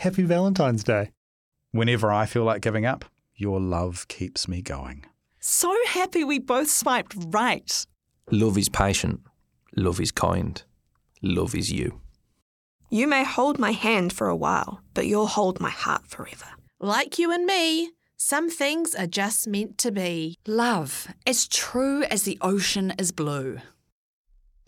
Happy Valentine's Day. Whenever I feel like giving up, your love keeps me going. So happy we both swiped right. Love is patient. Love is kind. Love is you. You may hold my hand for a while, but you'll hold my heart forever. Like you and me, some things are just meant to be. Love, as true as the ocean is blue.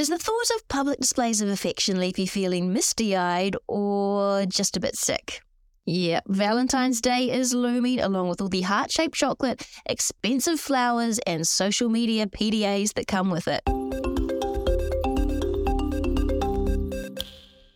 Does the thought of public displays of affection leave you feeling misty eyed or just a bit sick? Yeah, Valentine's Day is looming along with all the heart shaped chocolate, expensive flowers, and social media PDAs that come with it.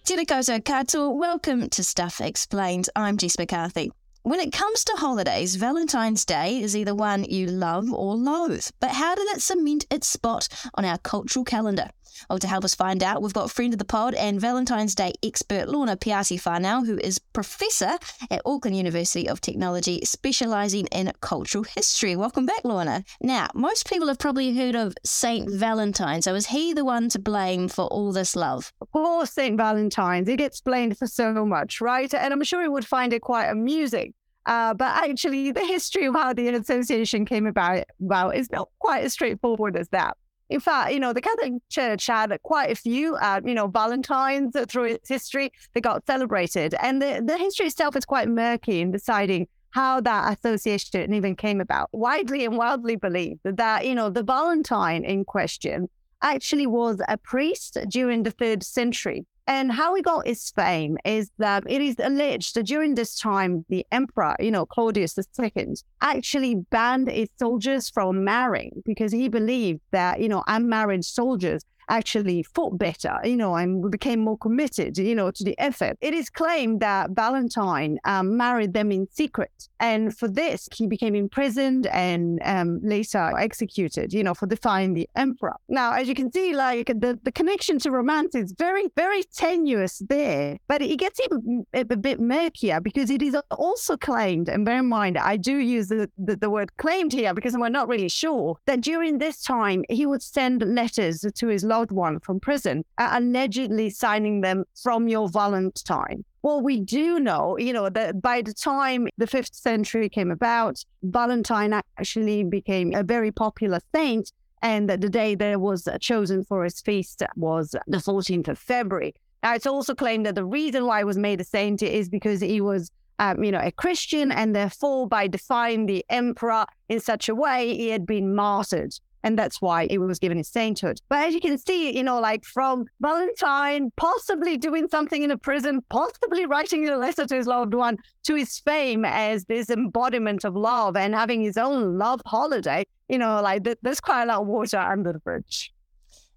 Tēnā welcome to Stuff Explained. I'm Jess McCarthy. When it comes to holidays, Valentine's Day is either one you love or loathe. But how did it cement its spot on our cultural calendar? Well, to help us find out, we've got friend of the pod and Valentine's Day expert Lorna Piatti-Farnell, who is professor at Auckland University of Technology, specialising in cultural history. Welcome back, Lorna. Now, most people have probably heard of Saint Valentine. So, is he the one to blame for all this love? Poor Saint Valentine's. He gets blamed for so much, right? And I'm sure he would find it quite amusing. Uh, but actually, the history of how the association came about, well, is not quite as straightforward as that. In fact, you know, the Catholic Church had quite a few, uh, you know, Valentines through its history that got celebrated. And the, the history itself is quite murky in deciding how that association even came about. Widely and wildly believed that, you know, the Valentine in question actually was a priest during the third century and how he got his fame is that it is alleged that during this time, the emperor, you know, Claudius II, actually banned his soldiers from marrying because he believed that, you know, unmarried soldiers actually fought better, you know, and became more committed, you know, to the effort. It is claimed that Valentine um, married them in secret. And for this, he became imprisoned and um, later executed, you know, for defying the emperor. Now, as you can see, like the, the connection to romance is very, very tenuous there, but it gets even a, bit murkier because it is also claimed, and bear in mind, I do use the, the, the word claimed here because we're not really sure, that during this time, he would send letters to his loved one from prison, allegedly signing them from your Valentine. Well, we do know, you know, that by the time the fifth century came about, Valentine actually became a very popular saint. And that the day that was chosen for his feast was the 14th of February. Now, it's also claimed that the reason why he was made a saint is because he was um, you know, a Christian, and therefore, by defying the emperor in such a way, he had been martyred and that's why it was given his sainthood. But as you can see, you know, like from Valentine possibly doing something in a prison, possibly writing a letter to his loved one, to his fame as this embodiment of love and having his own love holiday, you know, like th- there's quite a lot of water under the bridge.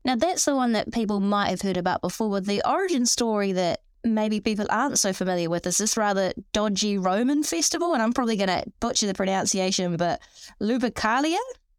Now, that's the one that people might have heard about before, with the origin story that maybe people aren't so familiar with is this rather dodgy Roman festival, and I'm probably going to butcher the pronunciation, but Lupercalia?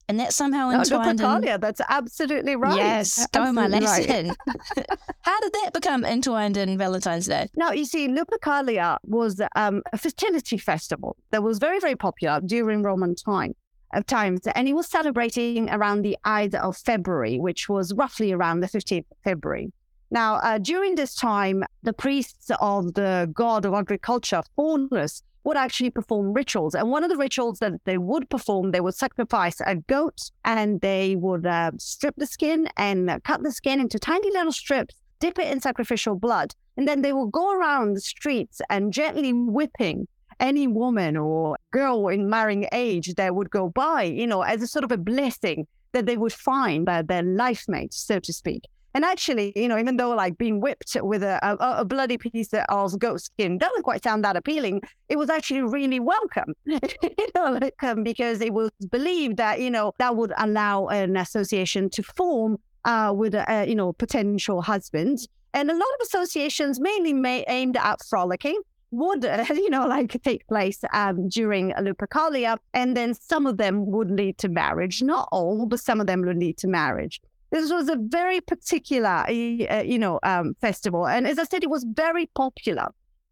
And that somehow entwined. No, in... that's absolutely right. Yes, go my lesson. Right. How did that become entwined in Valentine's Day? Now, you see, Lupercalia was um, a fertility festival that was very, very popular during Roman time of times, and it was celebrating around the Ides of February, which was roughly around the 15th of February. Now, uh, during this time, the priests of the god of agriculture, Faunus, would actually perform rituals. And one of the rituals that they would perform, they would sacrifice a goat and they would uh, strip the skin and cut the skin into tiny little strips, dip it in sacrificial blood. And then they will go around the streets and gently whipping any woman or girl in marrying age that would go by, you know, as a sort of a blessing that they would find by their life mate, so to speak. And actually, you know, even though like being whipped with a, a, a bloody piece of goat skin doesn't quite sound that appealing, it was actually really welcome, you know, um, because it was believed that, you know, that would allow an association to form uh, with, a, you know, potential husband. And a lot of associations mainly aimed at frolicking. would, uh, you know, like take place um, during Lupercalia, and then some of them would lead to marriage. Not all, but some of them would lead to marriage. This was a very particular, uh, you know, um, festival, and as I said, it was very popular.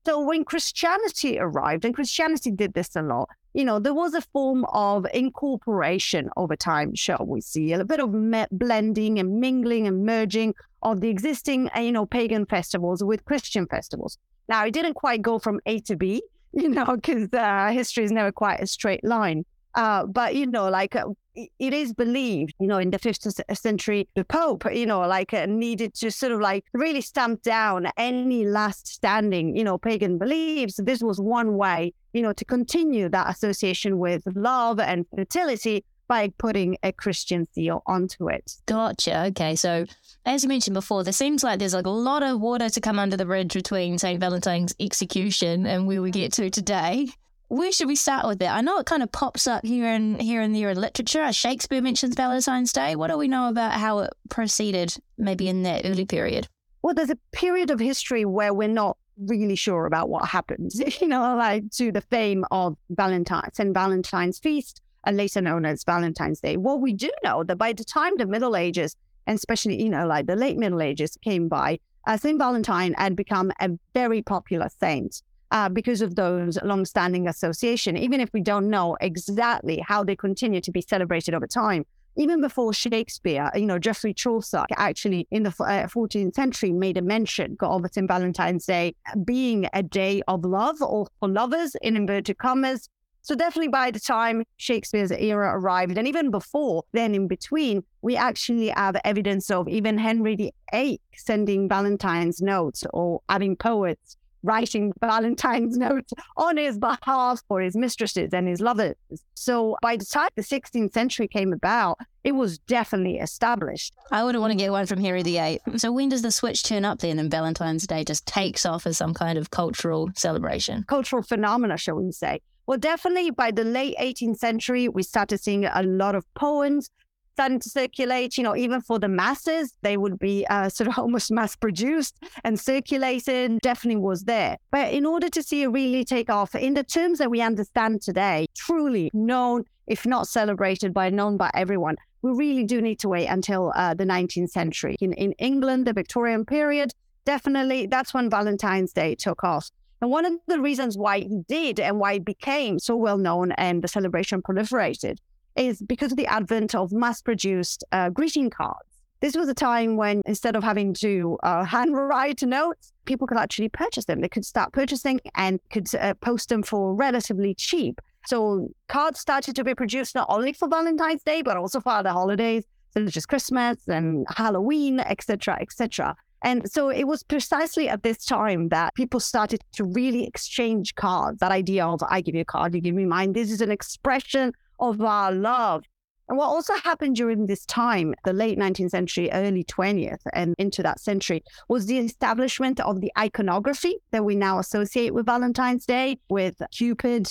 So when Christianity arrived, and Christianity did this a lot, you know, there was a form of incorporation over time, shall we see, a bit of blending and mingling and merging of the existing, uh, you know, pagan festivals with Christian festivals. Now, it didn't quite go from A to B, you know, because uh, history is never quite a straight line. Uh, but you know, like uh, it is believed, you know, in the fifth century, the Pope, you know, like uh, needed to sort of like really stamp down any last standing, you know, pagan beliefs. This was one way, you know, to continue that association with love and fertility by putting a Christian seal onto it. Gotcha. Okay. So, as you mentioned before, there seems like there's like a lot of water to come under the bridge between St. Valentine's execution and where we get to today. Where should we start with it? I know it kind of pops up here and here and there in literature. Shakespeare mentions Valentine's Day. What do we know about how it proceeded, maybe in that early period? Well, there's a period of history where we're not really sure about what happened, you know, like to the fame of Valentine's and Valentine's Feast and later known as Valentine's Day. What we do know that by the time the Middle Ages, and especially, you know, like the late Middle Ages came by, uh, St. Valentine had become a very popular saint. Uh, because of those long-standing association, even if we don't know exactly how they continue to be celebrated over time, even before Shakespeare, you know, Geoffrey Chaucer actually in the uh, 14th century made a mention of St. Valentine's Day being a day of love or for lovers in inverted commas, so definitely by the time Shakespeare's era arrived, and even before then in between, we actually have evidence of even Henry VIII sending Valentine's notes or having poets writing Valentine's notes on his behalf for his mistresses and his lovers. So by the time the 16th century came about, it was definitely established. I wouldn't want to get one from Henry VIII. So when does the switch turn up then and Valentine's Day just takes off as some kind of cultural celebration? Cultural phenomena, shall we say. Well, definitely by the late 18th century, we started seeing a lot of poems starting to circulate, you know, even for the masses, they would be uh, sort of almost mass produced and circulated, definitely was there. But in order to see it really take off in the terms that we understand today, truly known, if not celebrated by known by everyone, we really do need to wait until uh, the 19th century. In, in England, the Victorian period, definitely that's when Valentine's Day took off. And one of the reasons why he did and why it became so well known and the celebration proliferated is because of the advent of mass produced uh, greeting cards. This was a time when instead of having to uh, handwrite notes, people could actually purchase them. They could start purchasing and could uh, post them for relatively cheap. So cards started to be produced not only for Valentine's Day, but also for other holidays, such as Christmas and Halloween, etc., etc. And so it was precisely at this time that people started to really exchange cards. That idea of I give you a card, you give me mine. This is an expression of our love. And what also happened during this time, the late 19th century, early 20th, and into that century, was the establishment of the iconography that we now associate with Valentine's Day, with Cupid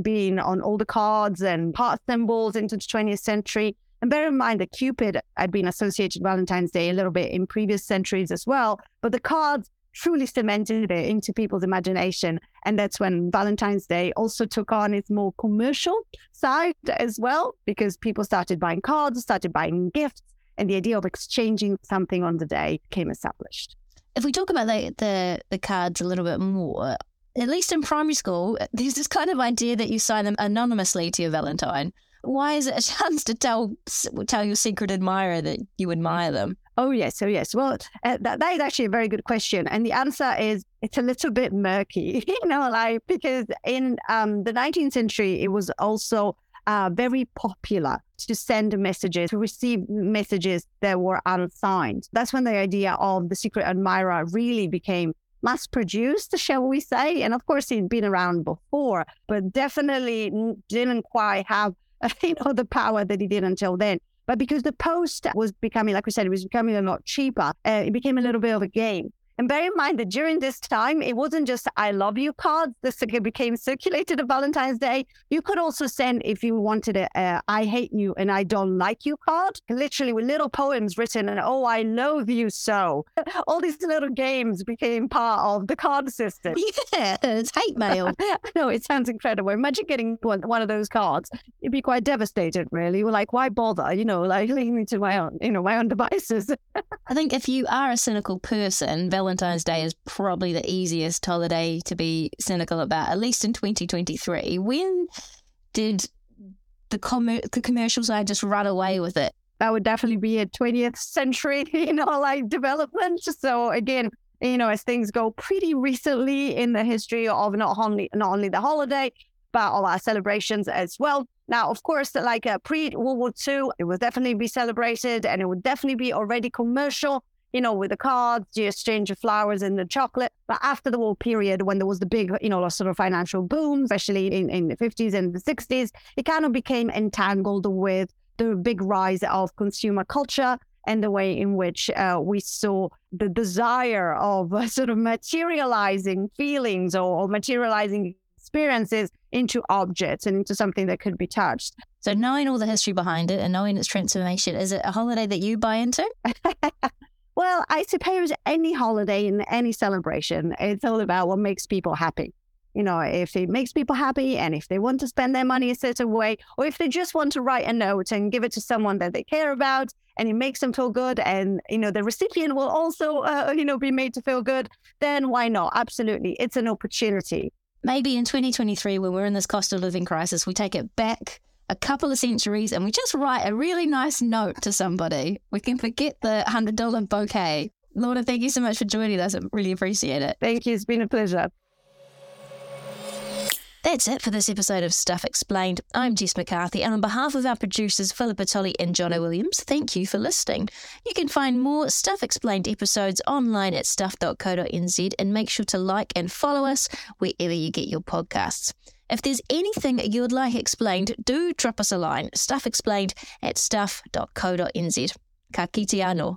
being on all the cards and heart symbols into the 20th century. And bear in mind that Cupid had been associated Valentine's Day a little bit in previous centuries as well, but the cards truly cemented it into people's imagination. And that's when Valentine's Day also took on its more commercial side as well, because people started buying cards, started buying gifts, and the idea of exchanging something on the day came established. If we talk about the, the, the cards a little bit more, at least in primary school, there's this kind of idea that you sign them anonymously to your Valentine. Why is it a chance to tell tell your secret admirer that you admire them? Oh yes, oh yes. Well, uh, that, that is actually a very good question, and the answer is it's a little bit murky, you know, like because in um, the 19th century it was also uh, very popular to send messages, to receive messages that were unsigned. That's when the idea of the secret admirer really became mass produced, shall we say? And of course, it'd been around before, but definitely didn't quite have you know, the power that he did until then. But because the post was becoming, like we said, it was becoming a lot cheaper, uh, it became a little bit of a game. And bear in mind that during this time, it wasn't just I love you cards that became circulated on Valentine's Day. You could also send, if you wanted a, a uh, I hate you and I don't like you card, literally with little poems written and oh, I loathe you so. All these little games became part of the card system. Yeah, it's hate mail. no, it sounds incredible. Imagine getting one, one of those cards. You'd be quite devastated, really. You're like, why bother? You know, like leave me to my own, you know, my own devices. I think if you are a cynical person, Valentine's Day is probably the easiest holiday to be cynical about, at least in 2023. When did the, com- the commercial side just run away with it? That would definitely be a 20th century, you know, like development. So again, you know, as things go pretty recently in the history of not only not only the holiday, but all our celebrations as well. Now, of course, like uh, pre World War II, it would definitely be celebrated and it would definitely be already commercial, you know, with the cards, the exchange of flowers and the chocolate. But after the war period, when there was the big, you know, sort of financial boom, especially in, in the 50s and the 60s, it kind of became entangled with the big rise of consumer culture and the way in which uh, we saw the desire of uh, sort of materializing feelings or, or materializing experiences into objects and into something that could be touched. So, knowing all the history behind it and knowing its transformation, is it a holiday that you buy into? suppose any holiday and any celebration, it's all about what makes people happy. You know, if it makes people happy and if they want to spend their money a certain way, or if they just want to write a note and give it to someone that they care about and it makes them feel good and, you know, the recipient will also, uh, you know, be made to feel good, then why not? Absolutely. It's an opportunity. Maybe in 2023, when we're in this cost of living crisis, we take it back a couple of centuries and we just write a really nice note to somebody. We can forget the $100 bouquet. Lorna, thank you so much for joining us. I really appreciate it. Thank you. It's been a pleasure. That's it for this episode of Stuff Explained. I'm Jess McCarthy, and on behalf of our producers, Philippa Tolley and Jono Williams, thank you for listening. You can find more Stuff Explained episodes online at stuff.co.nz and make sure to like and follow us wherever you get your podcasts. If there's anything you'd like explained, do drop us a line, stuffexplained at stuff.co.nz. Ka kite anō.